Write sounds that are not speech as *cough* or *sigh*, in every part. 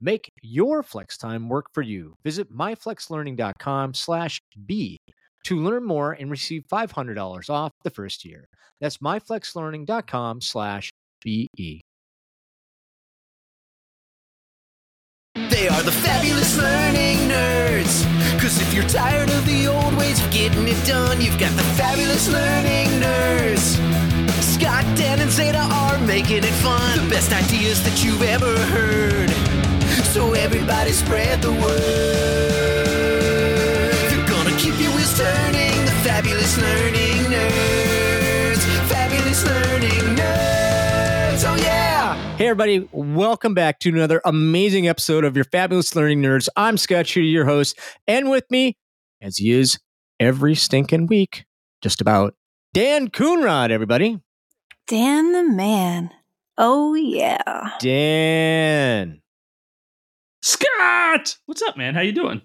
Make your flex time work for you. Visit myflexlearning.com slash B to learn more and receive $500 off the first year. That's myflexlearning.com slash BE. They are the fabulous learning nerds. Cause if you're tired of the old ways of getting it done, you've got the fabulous learning nerds. Scott, Dan, and Zeta are making it fun. The best ideas that you've ever heard. So everybody spread the word. They're gonna keep your wheels turning. The fabulous learning nerds. Fabulous learning nerds. Oh yeah. Hey, everybody, welcome back to another amazing episode of your Fabulous Learning Nerds. I'm Scott Shooter, your host, and with me, as he is every stinking week, just about, Dan Coonrod, everybody. Dan the man. Oh yeah. Dan. Scott, what's up, man? How you doing?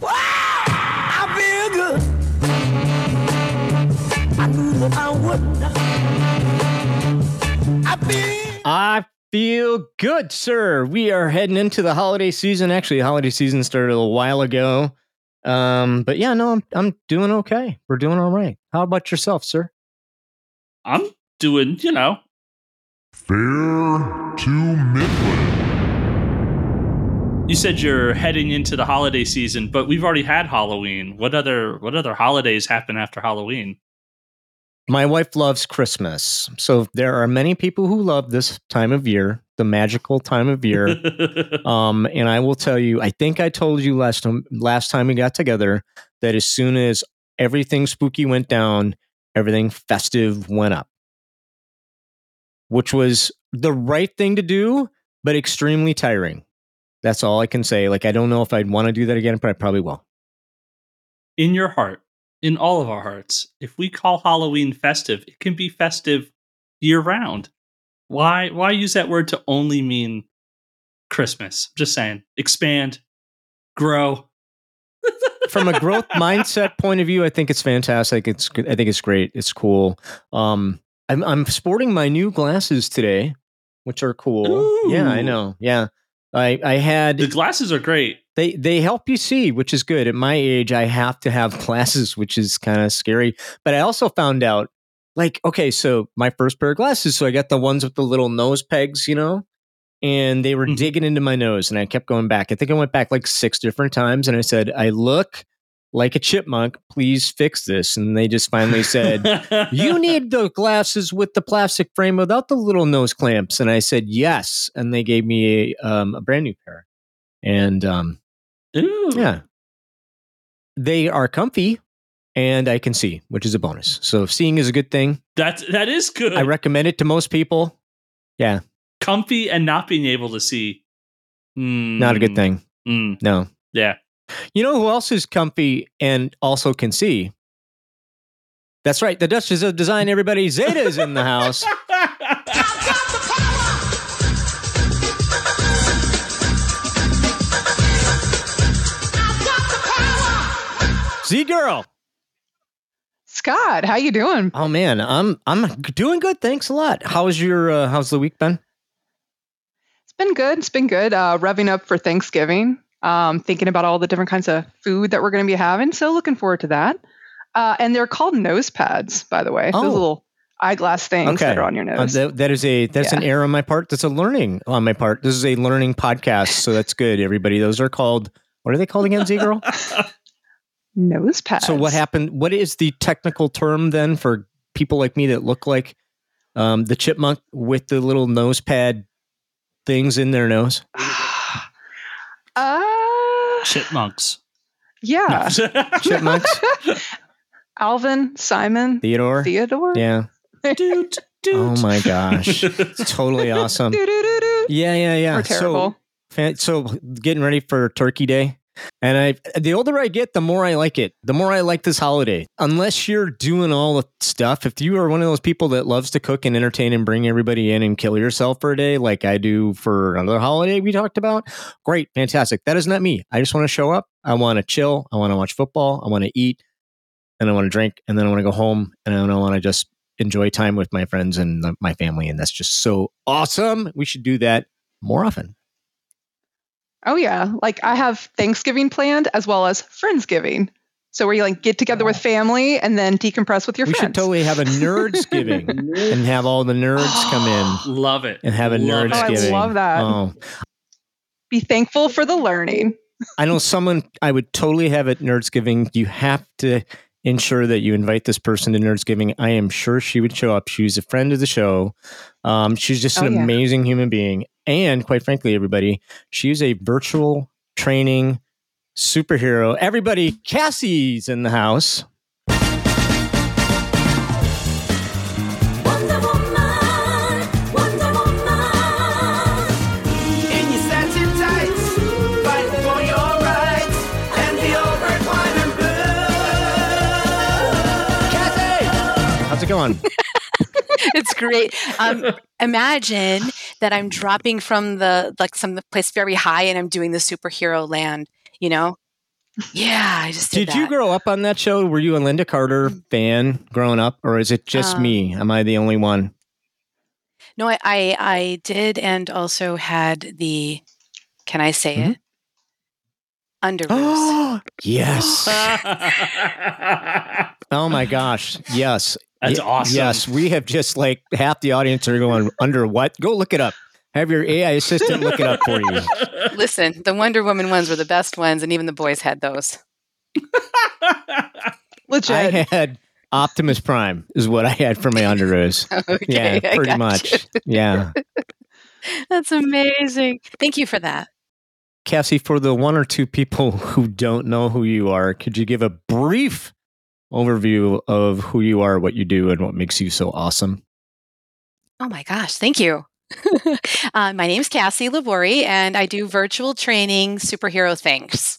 I feel good. I knew that I would. I feel. I feel good, sir. We are heading into the holiday season. Actually, the holiday season started a little while ago. Um, but yeah, no, I'm I'm doing okay. We're doing all right. How about yourself, sir? I'm doing, you know, Fair to Midland. You said you're heading into the holiday season, but we've already had Halloween. What other what other holidays happen after Halloween? My wife loves Christmas. So there are many people who love this time of year, the magical time of year. *laughs* um, and I will tell you, I think I told you last time last time we got together that as soon as everything spooky went down, everything festive went up. Which was the right thing to do, but extremely tiring. That's all I can say. Like I don't know if I'd want to do that again, but I probably will. in your heart, in all of our hearts, if we call Halloween festive, it can be festive year round. Why why use that word to only mean Christmas? Just saying. Expand, grow. *laughs* from a growth mindset point of view, I think it's fantastic. It's good. I think it's great. It's cool. Um, I'm I'm sporting my new glasses today, which are cool. Yeah, I know. Yeah, I I had The glasses are great. they they help you see, which is good. At my age, I have to have glasses, which is kind of scary. But I also found out, like, okay, so my first pair of glasses, so I got the ones with the little nose pegs, you know, and they were Mhm. digging into my nose, and I kept going back. I think I went back like six different times, and I said, I look like a chipmunk. Please fix this. And they just finally said. You *laughs* need the glasses with the plastic frame without the little nose clamps. And I said, yes. And they gave me a, um, a brand new pair. And um, Ooh. yeah. They are comfy and I can see, which is a bonus. So seeing is a good thing. That's that is good. I recommend it to most people. Yeah, Comfy and not being able to see. Mm, not a good thing. mm, No. yeah. You know who else is comfy and also can see? That's right. The Duchess of Design, everybody. Zeta is in the house. *laughs* Z Girl. Scott, how you doing? Oh man, I'm I'm doing good. Thanks a lot. How's your uh, how's the week been? It's been good. It's been good. Uh, revving up for Thanksgiving. Um, thinking about all the different kinds of food that we're going to be having. So looking forward to that. Uh, and they're called nose pads, by the way. Oh. Those little eyeglass things that are on your Uh, nose. that, that is a that's an error on my part. That's a learning on my part. This is a learning podcast, so that's good. Everybody, those are called. What are they called again, Z Girl? *laughs* nose pads. So what happened? What is the technical term then for people like me that look like um, the chipmunk with the little nose pad things in their nose? *sighs* uh, Chipmunks. yeah. *laughs* Chipmunks, Alvin, Simon, Theodore. Theodore. Yeah. Doot, doot. Oh my gosh, *laughs* it's totally awesome. Yeah, yeah, yeah. We're terrible. So fan- so getting ready for Turkey Day, and I the older I get, the more I like it. The more I like this holiday. Unless you're doing all the stuff, if you are one of those people that loves to cook and entertain and bring everybody in and kill yourself for a day, like I do for another holiday we talked about, great, fantastic. That is not me. I just want to show up. I want to chill. I want to watch football. I want to eat, and I want to drink, and then I want to go home, and I want to just enjoy time with my friends and my family, and that's just so awesome. We should do that more often. Oh yeah, like I have Thanksgiving planned as well as Friendsgiving. So where you like get together with family and then decompress with your we friends. should totally have a nerds giving *laughs* and have all the nerds come in *gasps* Love it. and have a Love nerds Oh, I love that. Oh, Be thankful for the learning. I know someone I would totally have at nerds giving. You have to ensure that you invite this person to nerds giving. I am sure she would show up. She's a friend of the show. Um, she's just an Oh, yeah. amazing human being, and quite frankly, everybody, she's a virtual training superhero. Everybody, Kassy's in the house. Going? *laughs* it's great. Um, imagine that I'm dropping from the like some place very high, and I'm doing the superhero land. You know? Yeah, I just did, Did you grow up on that show? Were you a Lynda Carter fan growing up, or is it just Um, me? Am I the only one? No, I, I I did, and also had the. Can I say Mhm. it? Underoos. *gasps* yes. *laughs* Oh my gosh. Yes. That's Ye- awesome. Yes. We have just like half the audience are going under what? Go look it up. Have your AI assistant look it up for you. *laughs* Listen, the Wonder Woman ones were the best ones, and even the boys had those. *laughs* Legit. I had Optimus Prime is what I had for my underoos. *laughs* Okay, Yeah, pretty much. you. Yeah. That's amazing. Thank you for that. Kassy, for the one or two people who don't know who you are, could you give a brief overview of who you are, what you do, and what makes you so awesome? Oh my gosh, thank you. *laughs* uh, my is Kassy LaBorie, and I do virtual training superhero things.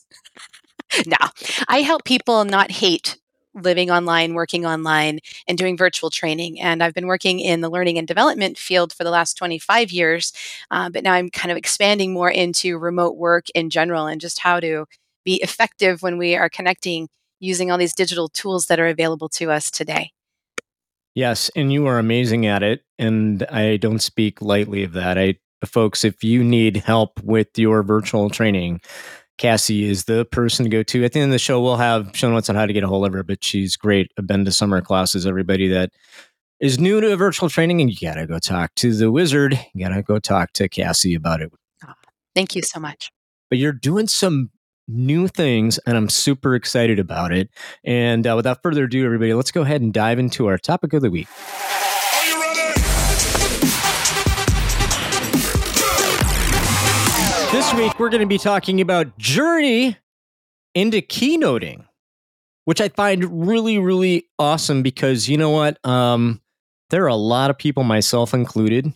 *laughs* now, I help people not hate living online, working online, and doing virtual training. And I've been working in the learning and development field for the last 25 years, uh, but now I'm kind of expanding more into remote work in general and just how to be effective when we are connecting using all these digital tools that are available to us today. Yes, and you are amazing at it. And I don't speak lightly of that. I, folks, if you need help with your virtual training, Kassy is the person to go to. At the end of the show, we'll have show notes on how to get a hold of her, but she's great. I've been to summer classes. Everybody that is new to virtual training, and you gotta go talk to the wizard. You gotta go talk to Kassy about it. Ah, thank you so much. But you're doing some new things, and I'm super excited about it. And uh, without further ado, everybody, let's go ahead and dive into our topic of the week. This week, we're going to be talking about journey into keynoting, which I find really, really awesome because you know what? Um, there are a lot of people, myself included,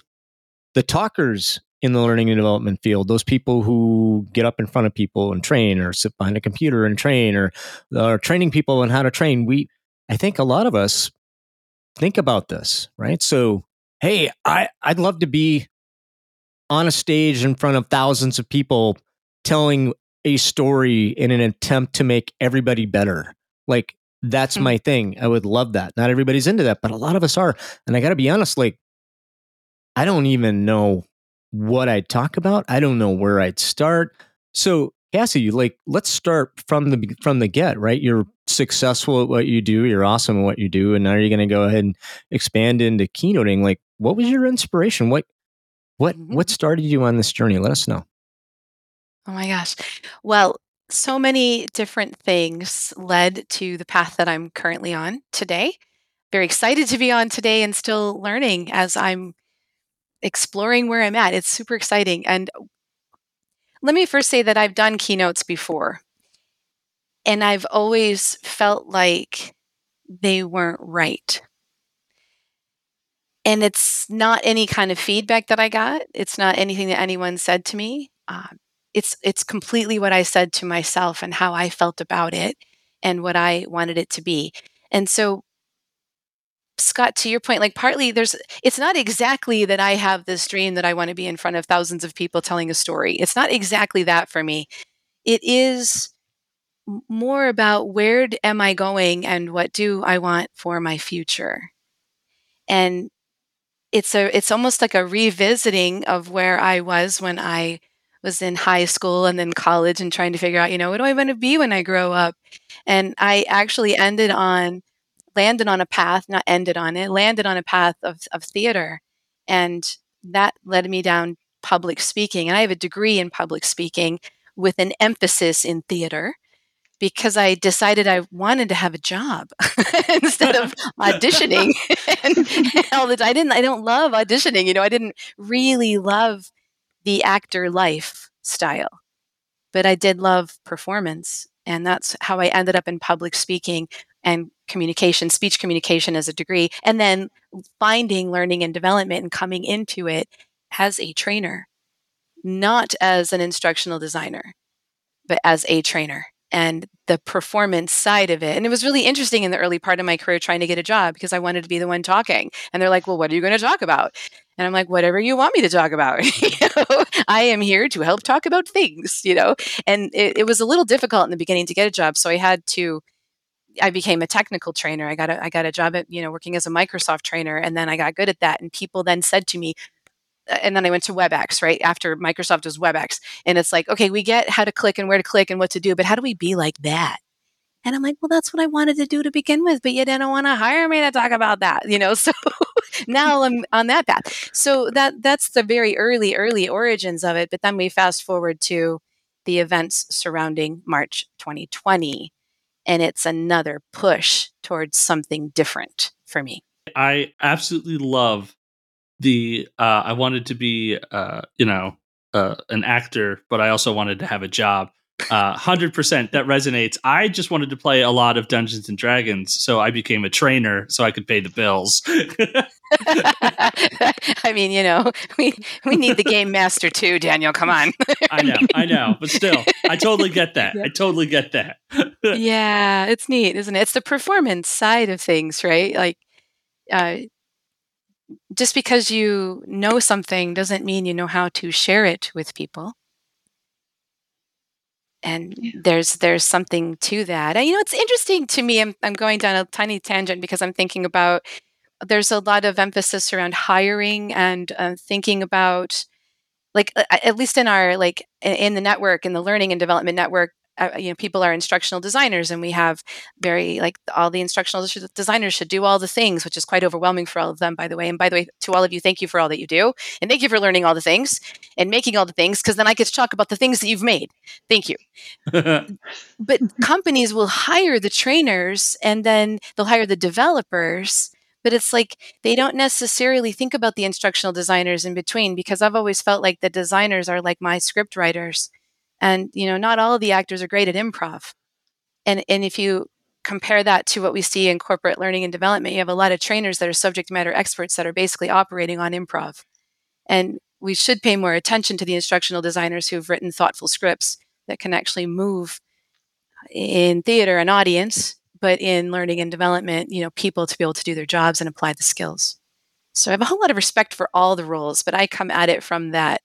the talkers in the learning and development field, those people who get up in front of people and train or sit behind a computer and train or are training people on how to train. We, I think a lot of us think about this, right? So, hey, I, I'd love to be on a stage in front of thousands of people telling a story in an attempt to make everybody better. Like that's Hmm. my thing. I would love that. Not everybody's into that, but a lot of us are. And I got to be honest, like I don't even know what I'd talk about. I don't know where I'd start. So, Kassy, like let's start from the from the get, right? You're successful at what you do, you're awesome at what you do, and now you're going to go ahead and expand into keynoting. Like what was your inspiration? What what what mm-hmm. started you on this journey? Let us know. Oh my gosh. Well, so many different things led to the path that I'm currently on today. Very excited to be on today and still learning as I'm exploring where I'm at. It's super exciting. And let me first say that I've done keynotes before, and I've always felt like they weren't right. And it's not any kind of feedback that I got, it's not anything that anyone said to me. Uh, it's it's completely what I said to myself and how I felt about it and what I wanted it to be. And so Scott, to your point, like partly there's, it's not exactly that I have this dream that I want to be in front of thousands of people telling a story. It's not exactly that for me. It is more about where am I going and what do I want for my future. And it's a, it's almost like a revisiting of where I was when I was in high school and then college and trying to figure out, you know, what do I want to be when I grow up? And I actually ended on landed on a path, not ended on it, landed on a path of, of theater. And that led me down public speaking. And I have a degree in public speaking with an emphasis in theater because I decided I wanted to have a job *laughs* instead of *laughs* auditioning. *laughs* and all the I didn't I don't love auditioning, you know, I didn't really love the actor life style. But I did love performance. And that's how I ended up in public speaking and communication, speech communication as a degree, and then finding learning and development and coming into it as a trainer, not as an instructional designer, but as a trainer and the performance side of it. And it was really interesting in the early part of my career trying to get a job because I wanted to be the one talking. And they're like, well, what are you going to talk about? And I'm like, whatever you want me to talk about. *laughs* you know, I am here to help talk about things, you know? And it, it was a little difficult in the beginning to get a job. So I had to I became a technical trainer. I got a I got a job at you know working as a Microsoft trainer, and then I got good at that. And people then said to me, uh, and then I went to WebEx right after Microsoft was WebEx, and it's like, okay, we get how to click and where to click and what to do, but how do we be like that? And I'm like, well, that's what I wanted to do to begin with, but you didn't want to hire me to talk about that, you know. *laughs* So now I'm on that path. So that that's the very early early origins of it. But then we fast forward to the events surrounding March 2020 and it's another push towards something different for me. I absolutely love the uh I wanted to be uh you know uh an actor but I also wanted to have a job. Uh 100% that resonates. I just wanted to play a lot of Dungeons and Dragons so I became a trainer so I could pay the bills. *laughs* *laughs* I mean, you know, we we need the game master too, Daniel. Come on. *laughs* I know, I know, but still, I totally get that. I totally get that. *laughs* yeah, it's neat, isn't it? It's the performance side of things, right? Like, uh, just because you know something doesn't mean you know how to share it with people. And Yeah. there's there's something to that. And you know, it's interesting to me. I'm I'm going down a tiny tangent because I'm thinking about there's a lot of emphasis around hiring and uh, thinking about like at least in our like in the network in the learning and development network uh, you know people are instructional designers and we have very like all the instructional designers should do all the things which is quite overwhelming for all of them by the way. And by the way to all of you thank you for all that you do. And thank you for learning all the things and making all the things because then i get to talk about the things that you've made. Thank you. *laughs* But companies will hire the trainers and then they'll hire the developers but it's like they don't necessarily think about the instructional designers in between because i've always felt like the designers are like my script writers and you know not all of the actors are great at improv and and if you compare that to what we see in corporate learning and development you have a lot of trainers that are subject matter experts that are basically operating on improv and we should pay more attention to the instructional designers who've written thoughtful scripts that can actually move in theater an audience but in learning and development you know people to be able to do their jobs and apply the skills so i have a whole lot of respect for all the roles but i come at it from that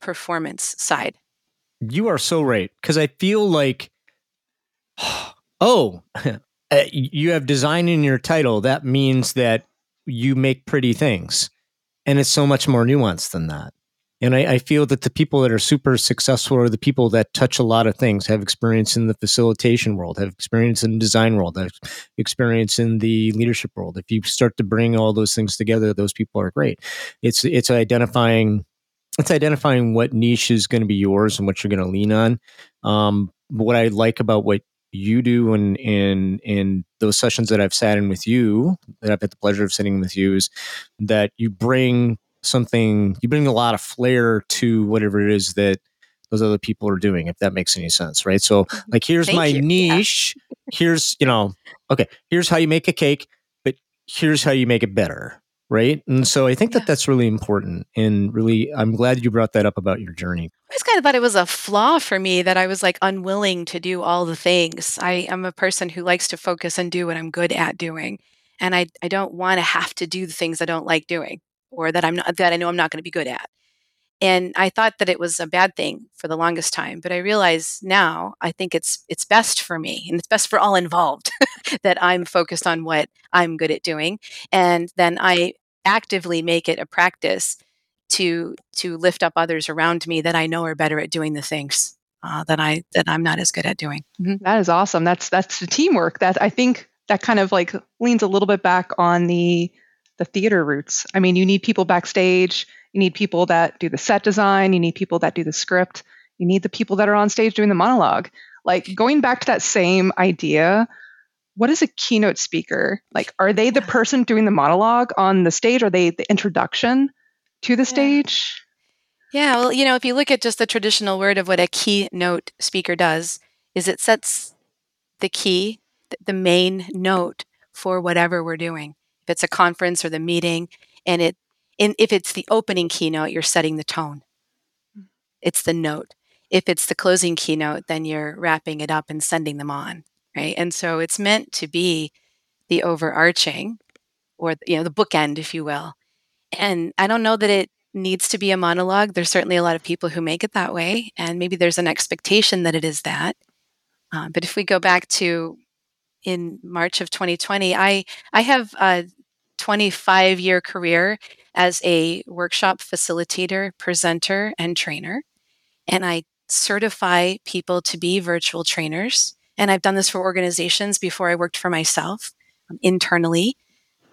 performance side You are so right because I feel like, *sighs* oh, *laughs* uh, you have design in your title. That means that you make pretty things, and it's so much more nuanced than that. And I, I feel that the people that are super successful are the people that touch a lot of things, have experience in the facilitation world, have experience in the design world, have experience in the leadership world. If you start to bring all those things together, those people are great. It's it's identifying it's identifying what niche is going to be yours and what you're going to lean on. Um, what I like about what you do and in in those sessions that I've sat in with you, that I've had the pleasure of sitting with you, is that you bring something, you bring a lot of flair to whatever it is that those other people are doing. If that makes any sense, right? So, mm-hmm. like, here's Thank my you. Yeah. niche. Here's you know, okay, here's how you make a cake, but here's how you make it better right? And so I think Yeah. that that's really important. And really, I'm glad you brought that up about your journey. I just kind of thought it was a flaw for me that I was like unwilling to do all the things. I am a person who likes to focus and do what I'm good at doing. And I, I don't want to have to do the things I don't like doing or that I'm not that I know I'm not going to be good at. And I thought that it was a bad thing for the longest time, but I realize now I think it's it's best for me and it's best for all involved *laughs* that I'm focused on what I'm good at doing and then I actively make it a practice to to lift up others around me that I know are better at doing the things uh, that I that I'm not as good at doing. Mhm. That is awesome. That's that's the teamwork. That I think that kind of like leans a little bit back on the the theater roots. I mean, you need people backstage. You need people that do the set design. You need people that do the script. You need the people that are on stage doing the monologue. Like going back to that same idea, what is a keynote speaker? Like, are they the person doing the monologue on the stage? Are they the introduction to the Yeah. stage? Yeah, well, you know, if you look at just the traditional word of what a keynote speaker does, is it sets the key, the main note for whatever we're doing. If it's a conference or the meeting, and it, and if it's the opening keynote, you're setting the tone. It's the note. If it's the closing keynote, then you're wrapping it up and sending them on, right? And so it's meant to be the overarching, or you know, the bookend, if you will. And I don't know that it needs to be a monologue. There's certainly a lot of people who make it that way, and maybe there's an expectation that it is that. Uh, but if we go back to in March of 2020, I I have a 25 year career as a workshop facilitator, presenter, and trainer, and I certify people to be virtual trainers. And I've done this for organizations before I worked for myself um, internally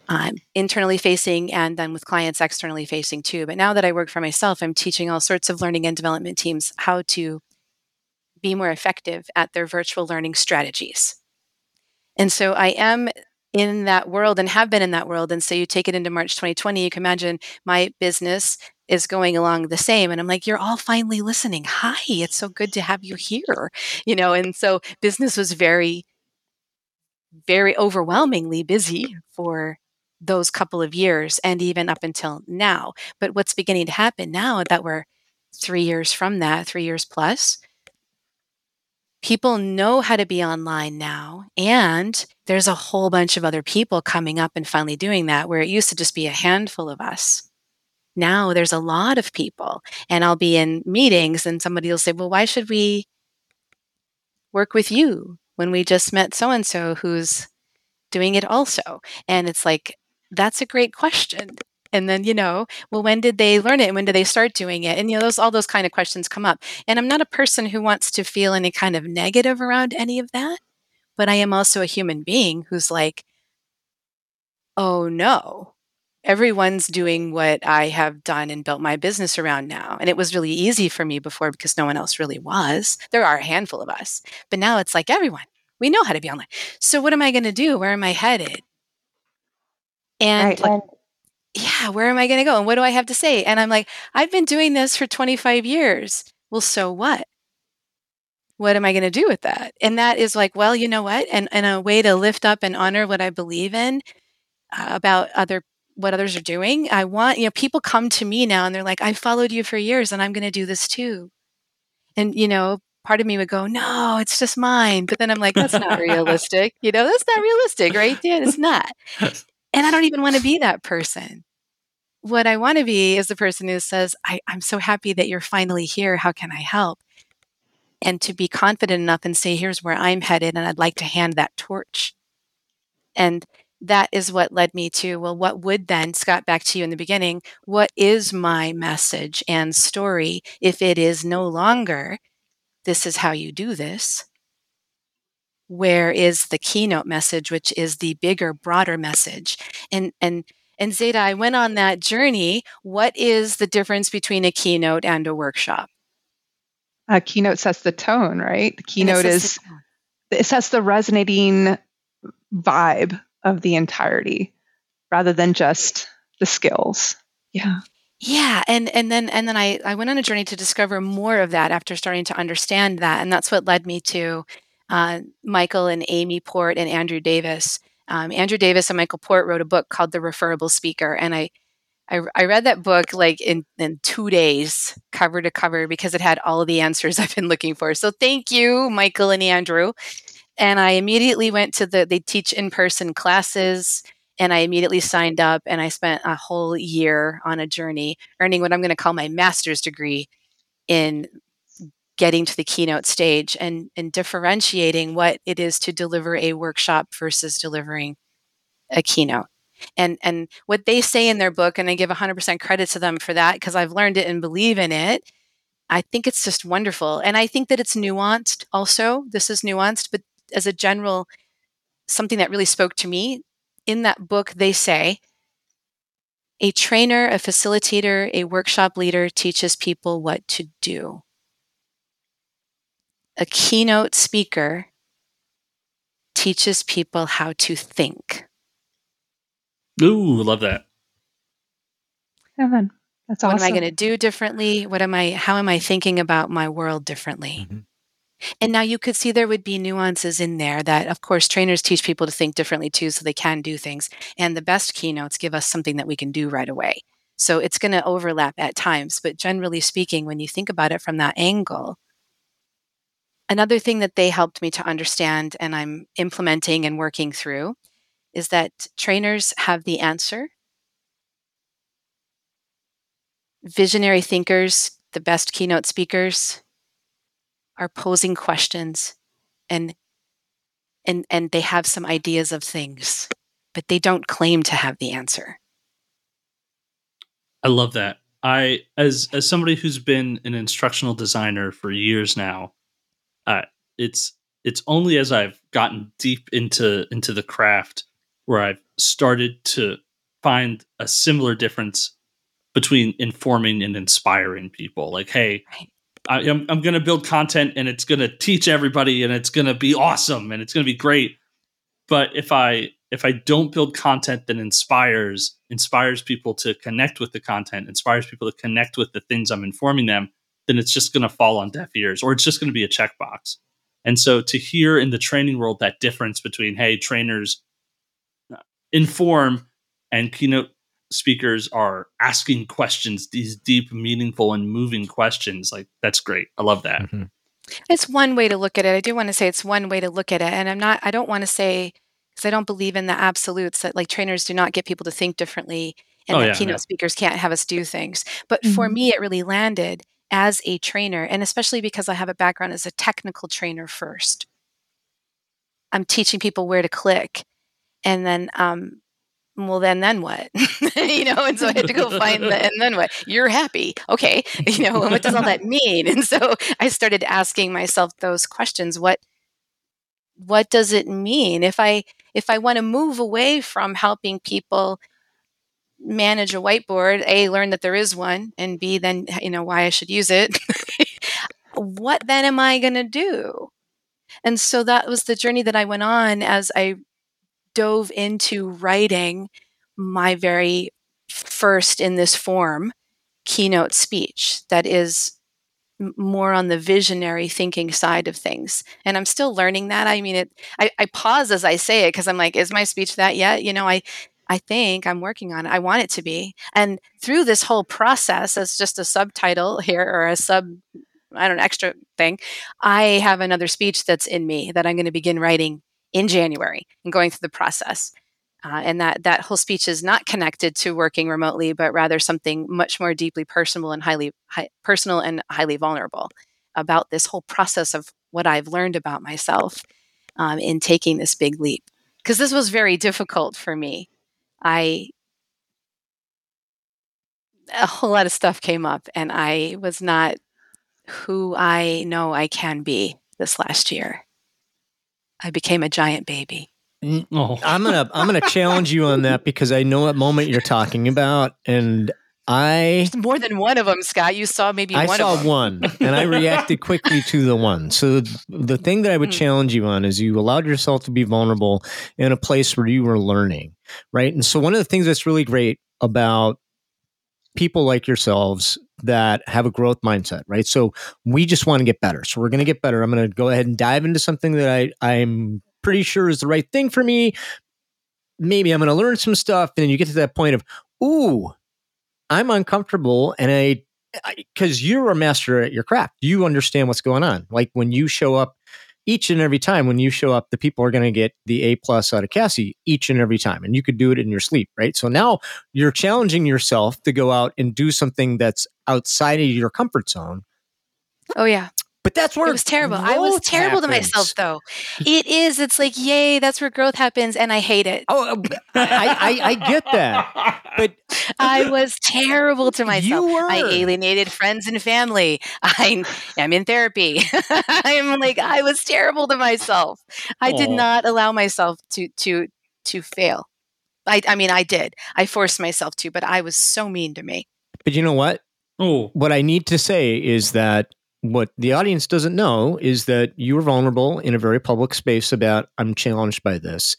um, internally facing and then with clients externally facing too. But now that I work for myself, I'm teaching all sorts of learning and development teams how to be more effective at their virtual learning strategies. And so I am in that world and have been in that world. And so you take it into March 2020, you can imagine my business is going along the same. And I'm like, you're all finally listening. Hi, it's so good to have you here. You know, and so business was very, very overwhelmingly busy for those couple of years and even up until now. But what's beginning to happen now that we're three years from that, three years plus, people know how to be online now. And there's a whole bunch of other people coming up and finally doing that, where it used to just be a handful of us. Now there's a lot of people. And I'll be in meetings and somebody will say, well, why should we work with you when we just met so and so who's doing it also? And it's like, that's a great question. And then, you know, well, when did they learn it? And when did they start doing it? And, you know, those, all those kind of questions come up. And I'm not a person who wants to feel any kind of negative around any of that. But I am also a human being who's like, oh no, everyone's doing what I have done and built my business around now. And it was really easy for me before because no one else really was. There are a handful of us. But now it's like everyone. We know how to be online. So what am I going to do? Where am I headed? And Right. Yeah, where am I going to go? And what do I have to say? And I'm like, I've been doing this for 25 years. Well, so what? What am I going to do with that? And that is like, well, you know what? And, and a way to lift up and honor what I believe in uh, about other what others are doing. I want, you know, people come to me now and they're like, I followed you for years and I'm going to do this too. And, you know, part of me would go, no, it's just mine. But then I'm like, that's not realistic. You know, that's not realistic, right? Yeah, it's not. *laughs* And I don't even want to be that *laughs* person. What I want to be is the person who says, I, I'm so happy that you're finally here. How can I help? And to be confident enough and say, here's where I'm headed, and I'd like to hand that torch. And that is what led me to, well, what would then, Scott, back to you in the beginning, what is my message and story if it is no longer, this is how you do this? Where is the keynote message, which is the bigger, broader message? And, and, and Zeta, I went on that journey. What is the difference between a keynote and a workshop? A keynote sets the tone, right? The keynote is the it sets the resonating vibe of the entirety rather than just the skills. Yeah. Yeah, and and then and then I I went on a journey to discover more of that after starting to understand that, and that's what led me to uh, Michael and Amy Port and Andrew Davis Um, Andrew Davis and Michael Port wrote a book called The Referable Speaker, and I, I, I read that book like in, in two days, cover to cover, because it had all of the answers *laughs* I've been looking for. So thank you, Michael and Andrew. And I immediately went to the they teach in person classes, and I immediately signed up, and I spent a whole year on a journey, earning what I'm going to call my master's degree in getting to the keynote stage and, and differentiating what it is to deliver a workshop versus delivering a keynote. And, and what they say in their book, and I give 100% credit to them for that because I've learned it and believe in it. I think it's just wonderful. And I think that it's nuanced also. This is nuanced, but as a general, something that really spoke to me in that book, they say a trainer, a facilitator, a workshop leader teaches people what to do a keynote speaker teaches people how to think. Ooh, love that. Evan, that's What am I going to do differently? What am I how am I thinking about my world differently? Mhm. And now you could see there would be nuances in there that of course trainers teach people to think differently too so they can do things. And the best keynotes give us something that we can do right away. So it's going to overlap at times, but generally speaking when you think about it from that angle, another thing that they helped me to understand and I'm implementing and working through is that trainers have the answer. Visionary thinkers, the best keynote speakers, are posing questions and and and they have some ideas of things, but they don't claim to have the answer. I love that. I as as somebody who's been an instructional designer for years now, uh, it's it's only as I've gotten deep into into the craft where I've started to find a similar difference between informing and inspiring people. Like, hey, Right. I, I'm I'm going to build content and it's going to teach everybody and it's going to be awesome and it's going to be great. But if I if I don't build content that inspires inspires people to connect with the content, inspires people to connect with the things I'm informing them, then it's just going to fall on deaf ears or it's just going to be a checkbox. And so to hear in the training world that difference between hey, trainers uh, inform and keynote speakers are asking questions, these deep, meaningful, and moving questions, like that's great. I love that. Mhm. It's one way to look at it. I do want to say it's one way to look at it. And I'm not, I don't want to say, because I don't believe in the absolutes that like trainers do not get people to think differently and Oh, that yeah, keynote yeah. speakers can't have us do things. But for Mhm. me, it really landed as a trainer, and especially because I have a background as a technical trainer first. I'm teaching people where to click. And then, um, well, then, then what? *laughs* you know, and so I had to go find the, and then what? You're happy. Okay. *laughs* You know, and what does all that mean? And so I started asking myself those questions. What, what does it mean if I, if I want to move away from helping people manage a whiteboard, A, learn that there is one, and B, then, you know, why I should use it. *laughs* what then am I going to do? And so that was the journey that I went on as I dove into writing my very first in this form keynote speech that is more on the visionary thinking side of things and i'm still learning that i mean it i, I pause as i say it because i'm like is my speech that yet you know i i think i'm working on it i want it to be and through this whole process as just a subtitle *laughs* here or a sub i don't know extra thing i have another speech that's in me that i'm going to begin writing in January and going through the process. Uh, and that that whole speech is not connected to working remotely, but rather something much more deeply personal and highly hi, personal and highly vulnerable about this whole process of what I've learned about myself um, in taking this big leap. Because this was very difficult for me. I a whole lot of stuff came up, and I was not who I know I can be this last year. I became a giant baby. Mm, oh, I'm gonna I'm gonna challenge you on that because I know what moment you're talking about, and I There's more than one of them, Scott. You saw maybe I one saw of them. one, and I *laughs* reacted quickly to the one. So the thing that I would Hmm. challenge you on is you allowed yourself to be vulnerable in a place where you were learning, right? And so one of the things that's really great about people like yourselves that have a growth mindset, right? So we just want to get better. So we're going to get better. I'm going to go ahead and dive into something that I I'm pretty sure is the right thing for me. maybe I'm going to learn some stuff. And then you get to that point of, ooh, I'm uncomfortable. And I, because you're a master at your craft, you understand what's going on. Like when you show up each and every time, when you show up, the people are going to get the A plus out of Kassy each and every time. And you could do it in your sleep, right? So now you're challenging yourself to go out and do something that's outside of your comfort zone. Oh yeah. But that's where It was terrible. I was growth terrible to myself though. It is. It's like, yay, that's where growth happens, and I hate it. Oh, uh, I, I, I get that. But *laughs* I was terrible to myself. You were. I alienated friends and family. I am in therapy. *laughs* I'm like, I was terrible to myself. I did not allow myself to to to fail. I, I mean, I did. I forced myself to, but I was so mean to me. but you know what? oh, What I need to say is that what the audience doesn't know is that you were vulnerable in a very public space about I'm challenged by this.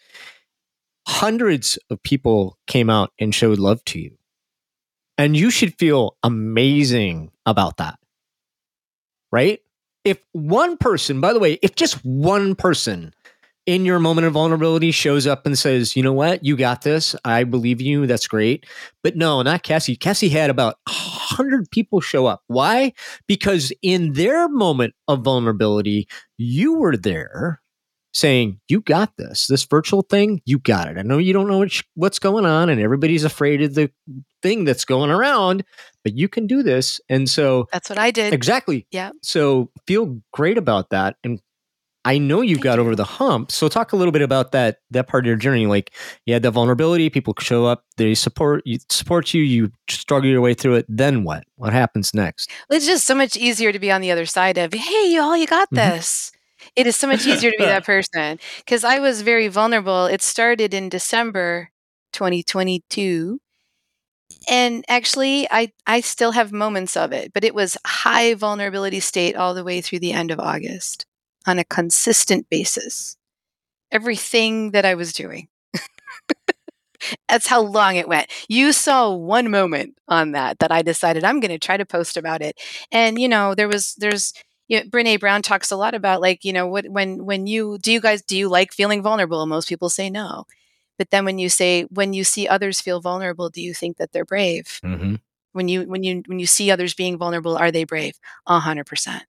Hundreds of people came out and showed love to you. And you should feel amazing about that. Right? If one person, by the way, if just one person in your moment of vulnerability shows up and says, you know what, you got this, I believe you, that's great. But no, not Kassy. Kassy had about 100 people show up. Why? Because in their moment of vulnerability, you were there saying, You got this. This virtual thing, you got it. I know you don't know what's going on, and everybody's afraid of the thing that's going around, but you can do this. And so, That's what I did. exactly. Yeah. So, feel great about that. And I know you got over the hump. So talk a little bit about that that part of your journey. Like you had the vulnerability, people show up, they support you support you, you struggle your way through it. Then what? What happens next? It's just so much easier to be on the other side of, hey, y'all, you got Mhm. this. It is so much easier to be that *laughs* person because I was very vulnerable. It started in December 2022. And actually, I, I still have moments of it, but it was high vulnerability state all the way through the end of August on a consistent basis. Everything that I was doing. *laughs* That's how long it went. You saw one moment on that that I decided I'm going to try to post about it. And you know, there was there's you know, Brene Brown talks a lot about like you know what when when you do you guys do you like feeling vulnerable? And most people say no. But then when you say when you see others feel vulnerable, do you think that they're brave? Mm-hmm. When you when you when you see others being vulnerable, are they brave? A hundred percent.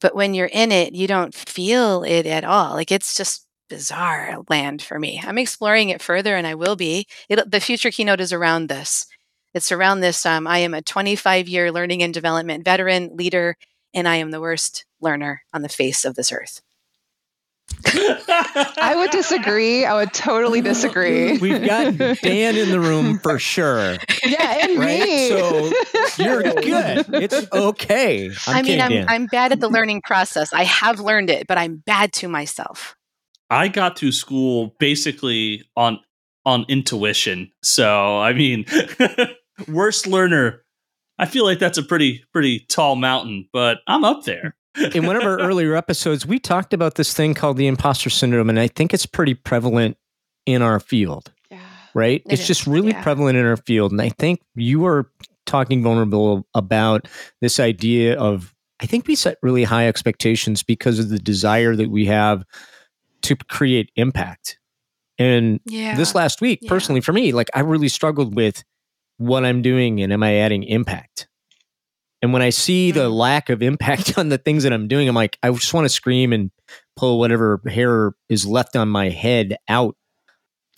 But when you're in it, you don't feel it at all. Like it's just bizarre land for me. I'm exploring it further, and I will be. It, the future keynote is around this. It's around this. Um, I am a 25 year learning and development veteran leader, and I am the worst learner on the face of this earth. I would disagree. I would totally disagree. We've got Dan in the room for sure. yeah, and Right? me. So you're good. It's okay. I'm I mean, I'm, Dan. I'm bad at the learning process. I have learned it, but I'm bad to myself. I got through school basically on on intuition. So I mean, *laughs* worst learner. I feel like that's a pretty pretty tall mountain, but I'm up there. In one of our *laughs* earlier episodes, we talked about this thing called the imposter syndrome, and I think it's pretty prevalent in our field. Yeah. right? It it's just really yeah. prevalent in our field. And I think you were talking vulnerable about this idea of, I think we set really high expectations because of the desire that we have to create impact. And Yeah. this last week, personally for me, like I really struggled with what I'm doing and am I adding impact? And when I see the lack of impact *laughs* on the things that I'm doing, I'm like, I just want to scream and pull whatever hair is left on my head out.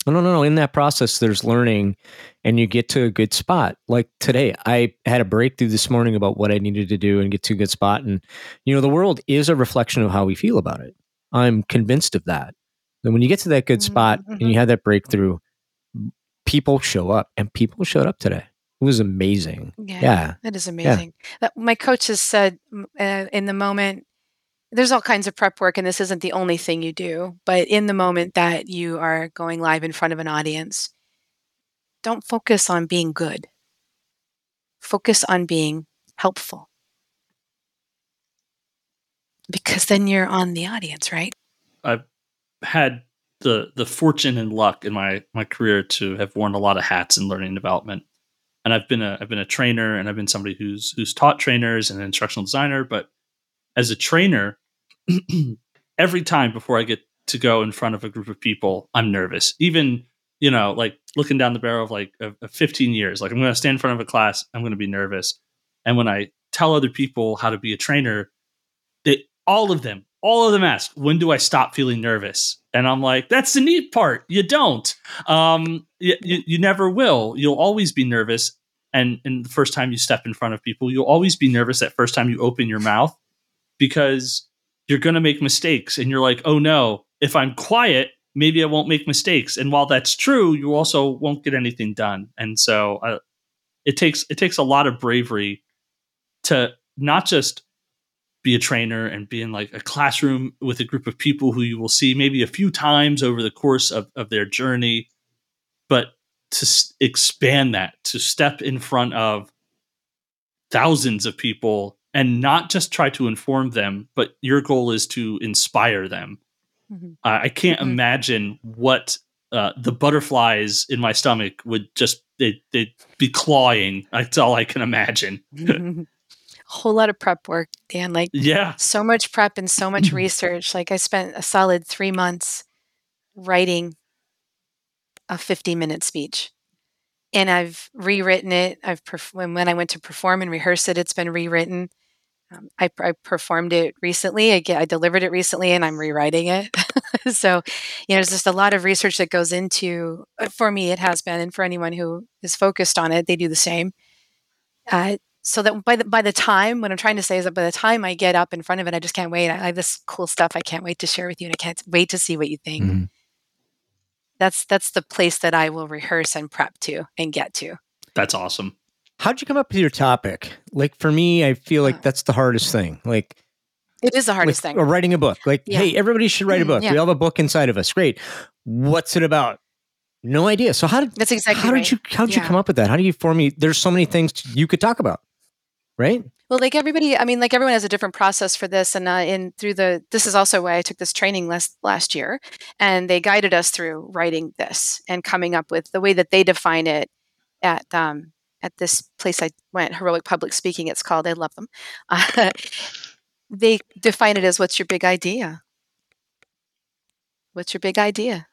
No, no, no. In that process, there's learning and you get to a good spot. Like today, I had a breakthrough this morning about what I needed to do and get to a good spot. And, you know, the world is a reflection of how we feel about it. I'm convinced of that. And when you get to that good spot Mhm, and you have that breakthrough, people show up and people showed up today. It was amazing. Yeah. Yeah. That is amazing. That, my coach has said uh, in the moment, there's all kinds of prep work, and this isn't the only thing you do, but in the moment that you are going live in front of an audience, don't focus on being good. Focus on being helpful. Because then you're on the audience, right? I've had the the fortune and luck in my my career to have worn a lot of hats in learning development. And I've been a I've been a trainer and I've been somebody who's who's taught trainers and an instructional designer, but as a trainer, *clears throat* every time before I get to go in front of a group of people, I'm nervous. Even, you know, like looking down the barrel of like of, of 15 years, like I'm going to stand in front of a class, I'm going to be nervous. And when I tell other people how to be a trainer, they all of them, all of them ask, when do I stop feeling nervous? And I'm like, that's the neat part. You don't. Um, you, you, you never will. You'll always be nervous. And, and the first time you step in front of people, you'll always be nervous that first time you open your mouth because you're going to make mistakes. And you're like, oh no, if I'm quiet, maybe I won't make mistakes. And while that's true, you also won't get anything done. And so uh, it takes it takes a lot of bravery to not just be a trainer and be in like a classroom with a group of people who you will see maybe a few times over the course of, of their journey, but to s- expand that, to step in front of thousands of people and not just try to inform them, but your goal is to inspire them. Mhm. Uh, I can't Mhm. imagine what uh, the butterflies in my stomach would just they they'd be clawing. That's all I can imagine. *laughs* *laughs* whole lot of prep work, Dan. Like Yeah, so much prep and so much *clears throat* research. Like I spent a solid three months writing a 50 minute speech. And I've rewritten it. I've perf- when, when I went to perform and rehearse it, it's been rewritten. Um, I, I performed it recently. I, get, I delivered it recently, and I'm rewriting it. *laughs* so, you know, there's just a lot of research that goes into. uh, For me, it has been, and for anyone who is focused on it, they do the same. Uh, so that by the by the time what I'm trying to say is that by the time I get up in front of it, I just can't wait. I, I have this cool stuff I can't wait to share with you, and I can't wait to see what you think. Mhm. That's that's the place that I will rehearse and prep to and get to. that's awesome. How'd you come up with your topic? Like for me, I feel like Uh, that's the hardest thing. Like, It is the hardest like, thing. Or writing a book. Like, Yeah. hey, everybody should write a Mm, book. yeah. We all have a book inside of us. Great. What's it about? No idea. So how did That's exactly how right. did you how did you come up with that? How do you form me? There's so many things you could talk about, right? Well, like everybody, I mean, like everyone has a different process for this, and uh, in through the this is also why I took this training last last year, and they guided us through writing this and coming up with the way that they define it at um, at this place I went, heroic public speaking. It's called. I love them. Uh, *laughs* they define it as what's your big idea. What's your big idea?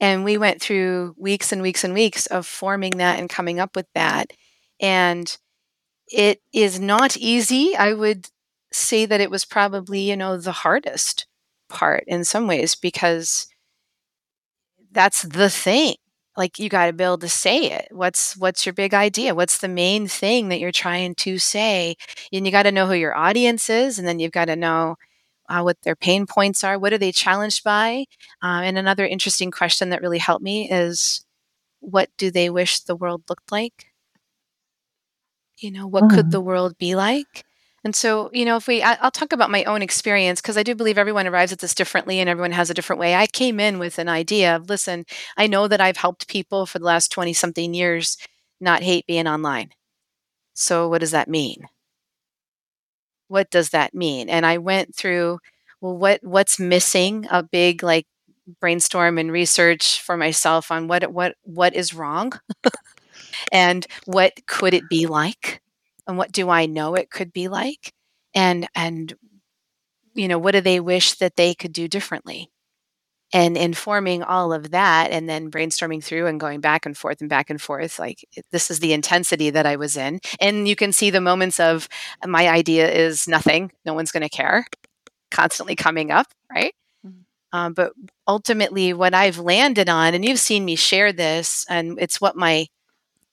And we went through weeks and weeks and weeks of forming that and coming up with that, and it is not easy. I would say that it was probably, you know, the hardest part in some ways because that's the thing. Like you got to be able to say it. What's what's your big idea? What's the main thing that you're trying to say? And you got to know who your audience is, and then you've got to know uh, what their pain points are. What are they challenged by? Uh, and another interesting question that really helped me is, what do they wish the world looked like? You know what could Mm. the world be like? And so you know if we I, i'll talk about my own experience because i do believe everyone arrives at this differently and everyone has a different way. I came in with an idea of listen i know that i've helped people for the last 20 something years not hate being online. So what does that mean? What does that mean? And i went through well what what's missing? A big like brainstorm and research for myself on what what what is wrong *laughs* and what could it be like? And what do i know it could be like? And and you know what do they wish that they could do differently? And informing all of that and then brainstorming through and going back and forth and back and forth like this is the intensity that i was in. And you can see the moments of my idea is nothing no one's going to care constantly coming up right? Mhm. um, but ultimately what i've landed on and you've seen me share this and it's what my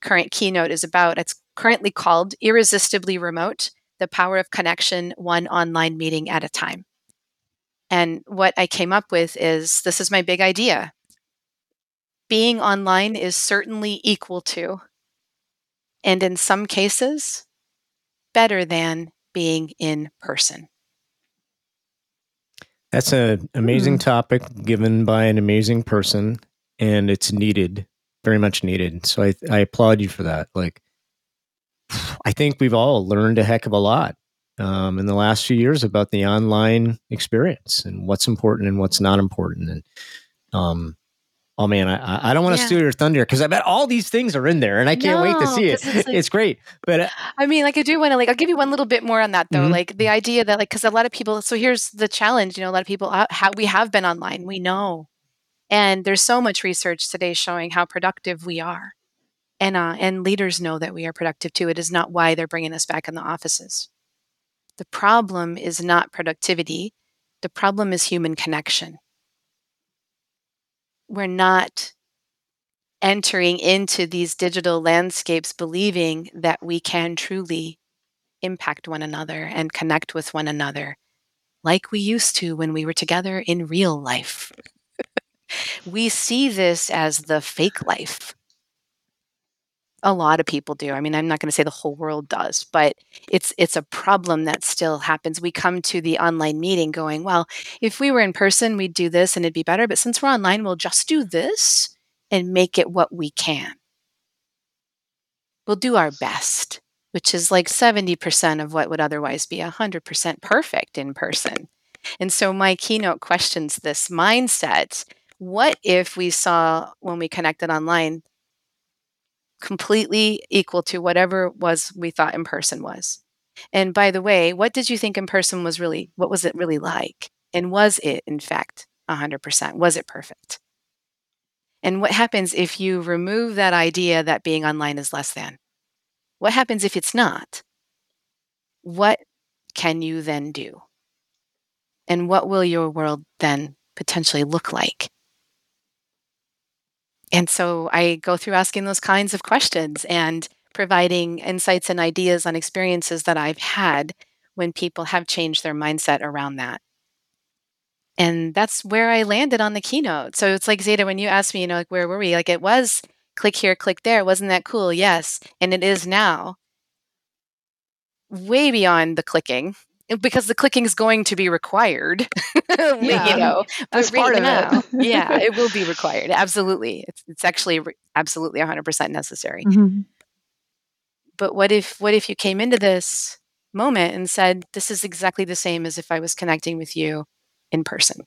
current keynote is about. It's currently called Irresistibly Remote The Power of Connection, One Online Meeting at a Time. And what I came up with is this is my big idea. Being online is certainly equal to, and in some cases, better than being in person. That's an amazing hmm. topic given by an amazing person, and it's needed, very much needed. So I, I applaud you for that. Like, I think we've all learned a heck of a lot um, in the last few years about the online experience and what's important and what's not important. And um, Oh man, I I don't want to Yeah. steal your thunder because I bet all these things are in there, and I can't wait to see it. it's like- it's great, but uh, I mean, like I do want to like I'll give you one little bit more on that though. Mhm. Like the idea that like because a lot of people. So here's the challenge. You know, a lot of people uh, how we have been online. We know, and there's so much research today showing how productive we are, and uh, and leaders know that we are productive too. It is not why they're bringing us back in the offices. The problem is not productivity. The problem is human connection. We're not entering into these digital landscapes believing that we can truly impact one another and connect with one another like we used to when we were together in real life. We see this as the fake life. A lot of people do. I mean, I'm not going to say the whole world does, but it's it's a problem that still happens. We come to the online meeting going, well, if we were in person, we'd do this and it'd be better, but since we're online, we'll just do this and make it what we can. We'll do our best, which is like 70% of what would otherwise be 100% perfect in person. And so my keynote questions this mindset. What if we saw when we connected online completely equal to whatever was we thought in person was? And by the way, what did you think in person was really, what was it really like? And was it, in fact, 100%? Was it perfect? And what happens if you remove that idea that being online is less than? What happens if it's not? What can you then do? And what will your world then potentially look like? And so I go through asking those kinds of questions and providing insights and ideas on experiences that I've had when people have changed their mindset around that. And that's where I landed on the keynote. So it's like Zeta, when you asked me, you know, like where were we? Like it was click here, click there. Wasn't that cool? Yes. And it is now way beyond the clicking because the clicking is going to be required. *laughs* Yeah, you know, that's part of now, it. yeah, it will be *laughs* required. Absolutely. It's, it's actually re- absolutely 100% necessary. Mhm. But what if what if you came into this moment and said, this is exactly the same as if I was connecting with you in person?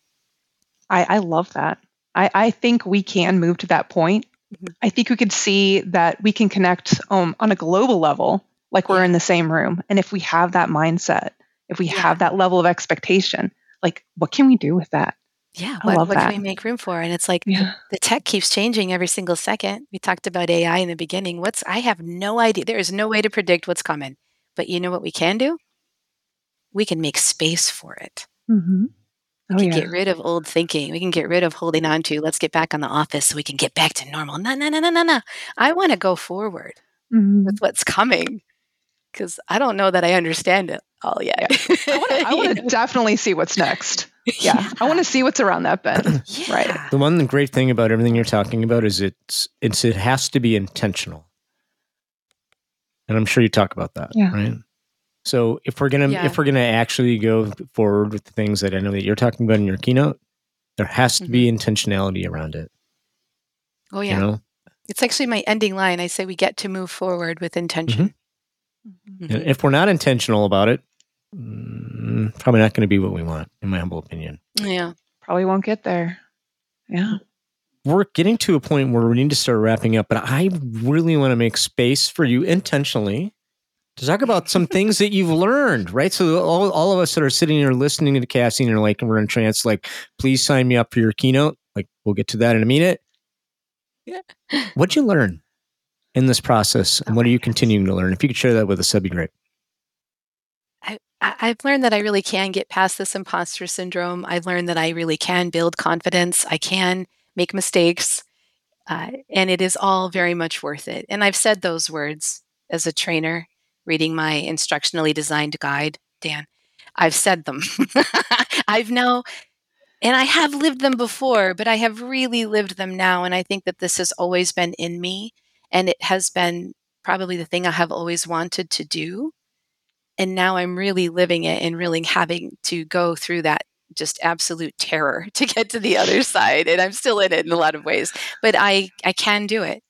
I, I love that. I, I think we can move to that point. Mhm. I think we could see that we can connect um, on a global level, like we're Yeah. in the same room. And if we have that mindset, if we Yeah. have that level of expectation, like what can we do with that? Yeah. I What, what can we make room for? And it's like Yeah. the tech keeps changing every single second. We talked about AI in the beginning. What's I have no idea. There is no way to predict what's coming. But you know what we can do? We can make space for it. Mm-hmm. We Oh, can yeah. get rid of old thinking. We can get rid of holding on to, let's get back on the office so we can get back to normal. No, no, no, no, no, no. I want to go forward Mhm. with what's coming because I don't know that I understand it all yet. I want to I wanna *laughs* definitely see what's next. Yeah. I want to see what's around that bend. *clears throat* Right. The one great thing about everything you're talking about is it's it's it has to be intentional, and I'm sure you talk about that, Yeah. right? So if we're gonna Yeah. if we're gonna actually go forward with the things that I know that you're talking about in your keynote, there has to be mm-hmm. intentionality around it. Oh, yeah. You know, It's actually my ending line. I say we get to move forward with intention. Mm-hmm. And if we're not intentional about it, mm, probably not going to be what we want, in my humble opinion. Yeah. Probably won't get there. Yeah. We're getting to a point where we need to start wrapping up, but I really want to make space for you intentionally to talk about some *laughs* things that you've learned, right? So all, all of us that are sitting here listening to Kassy and are like, we're in trance, like, please sign me up for your keynote. Like, we'll get to that in a minute. Yeah. What'd you learn in this process? And Oh what are you continuing to learn? If you could share that with us, that'd be great. I- I've learned that I really can get past this imposter syndrome. I've learned that I really can build confidence. I can make mistakes. Uh, and it is all very much worth it. And I've said those words as a trainer, reading my instructionally designed guide, Dan. I've said them. *laughs* I've now, and I have lived them before, but I have really lived them now. And I think that this has always been in me. And it has been probably the thing I have always wanted to do and now I'm really living it and really having to go through that just absolute terror *laughs* to get to the other side and I'm still in it in a lot of ways but I I can do it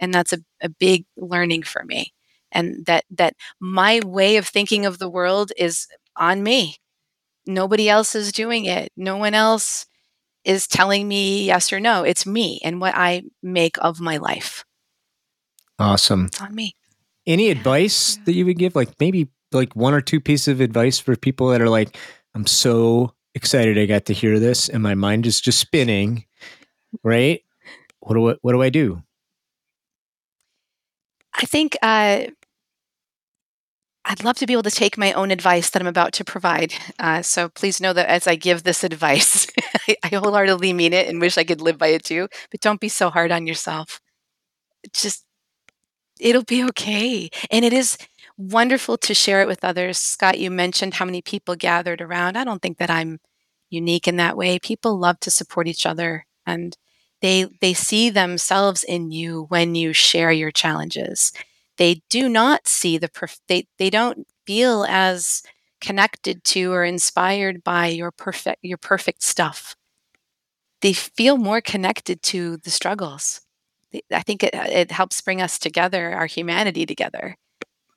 and that's a, a big learning for me and that that my way of thinking of the world is on me nobody else is doing it no one else is telling me yes or no. It's me and what I make of my life. Awesome. It's on me. Any advice that you would give? Like maybe like one or two pieces of advice for people that are like, I'm so excited I got to hear this and my mind is just spinning. Right? What do I, what do I do? I think uh, I'd love to be able to take my own advice that I'm about to provide. Uh, so please know that as I give this advice, *laughs* I, I wholeheartedly mean it and wish I could live by it too. But don't be so hard on yourself. Just, it'll be okay. And it is wonderful to share it with others. Scott, you mentioned how many people gathered around. I don't think that I'm unique in that way. People love to support each other and they they see themselves in you when you share your challenges they do not see the perf- they they don't feel as connected to or inspired by your perfect your perfect stuff they feel more connected to the struggles i think it, it helps bring us together our humanity together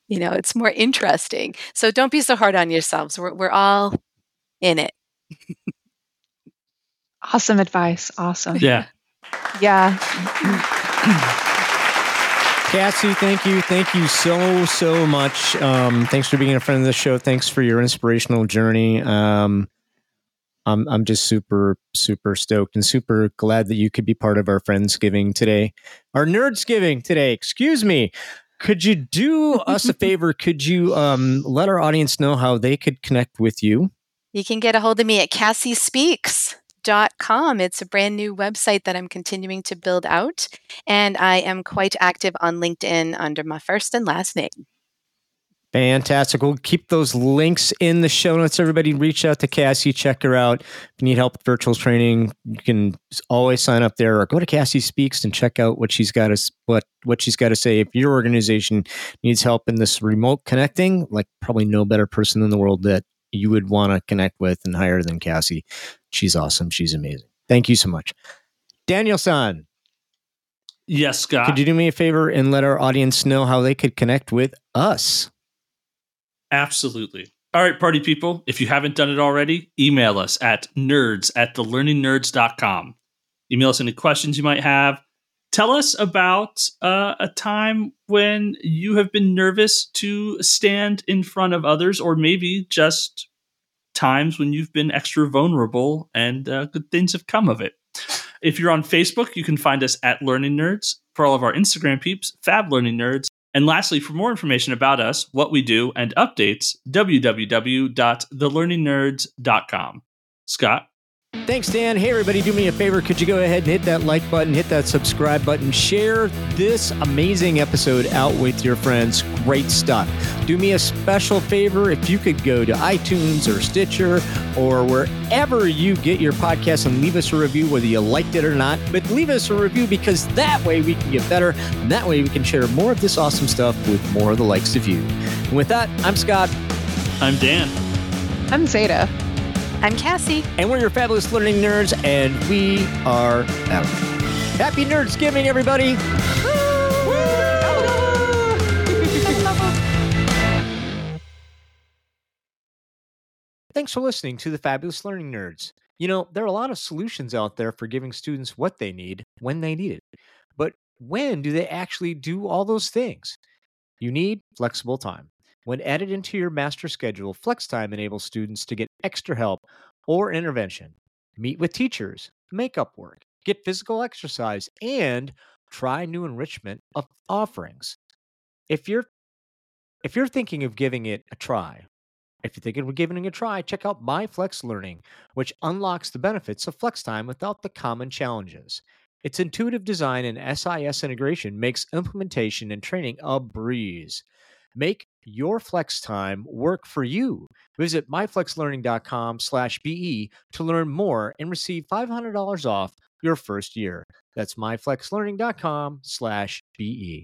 you know it's more interesting so don't be so hard on yourselves we're, we're all in it Awesome advice. Awesome. Yeah. Yeah. *clears throat* Kassy, thank you. Thank you so, so much. Um, thanks for being a friend of the show. Thanks for your inspirational journey. Um, I'm, I'm just super, super stoked and super glad that you could be part of our Friendsgiving today. Our Nerdsgiving today, excuse me. Could you do us a *laughs* favor? Could you um, let our audience know how they could connect with you? You can get a hold of me at kassyspeaks.com. It's a brand new website that I'm continuing to build out. And I am quite active on LinkedIn under my first and last name. Fantastic. We'll keep those links in the show notes. Everybody reach out to Kassy, check her out. If you need help with virtual training, you can always sign up there or go to Kassy Speaks and check out what she's got to what what she's got to say. If your organization needs help in this remote connecting, like probably no better person in the world that you would want to connect with and hire than Kassy. She's awesome. She's amazing. Thank you so much. Daniel San, Yes, Scott. could you do me a favor and let our audience know how they could connect with us? Absolutely. All right, party people, if you haven't done it already, email us at nerds at thelearningnerds.com. Email us any questions you might have. Tell us about uh, a time when you have been nervous to stand in front of others, or maybe just times when you've been extra vulnerable and uh, good things have come of it. If you're on Facebook, you can find us at Learning Nerds. For all of our Instagram peeps, Fab Learning Nerds. And lastly, for more information about us, what we do, and updates, www.thelearningnerds.com. Scott? Thanks, Dan. Hey, everybody, do me a favor. Could you go ahead and hit that like button, hit that subscribe button, share this amazing episode out with your friends? Great stuff. Do me a special favor if you could go to iTunes or Stitcher or wherever you get your podcast and leave us a review, whether you liked it or not. But leave us a review because that way we can get better and that way we can share more of this awesome stuff with more of the likes of you. And with that, I'm Scott, I'm Dan. I'm Zeta. I'm Kassy. and we're your fabulous learning nerds, and we are out. Happy Nerdsgiving, everybody! Thanks for listening to the Fabulous Learning Nerds. You know, there are a lot of solutions out there for giving students what they need when they need it. But when do they actually do all those things? You need flexible time. When added into your master schedule, FlexTime enables students to get extra help or intervention, meet with teachers, make up work, get physical exercise, and try new enrichment of offerings. If you're if you're thinking of giving it a try, if you're thinking of giving it a try, check out MyFlex Learning, which unlocks the benefits of flex time without the common challenges. Its intuitive design and SIS integration makes implementation and training a breeze. Make your flex time work for you. Visit myflexlearning.com slash BE to learn more and receive $500 off your first year. That's myflexlearning.com slash BE.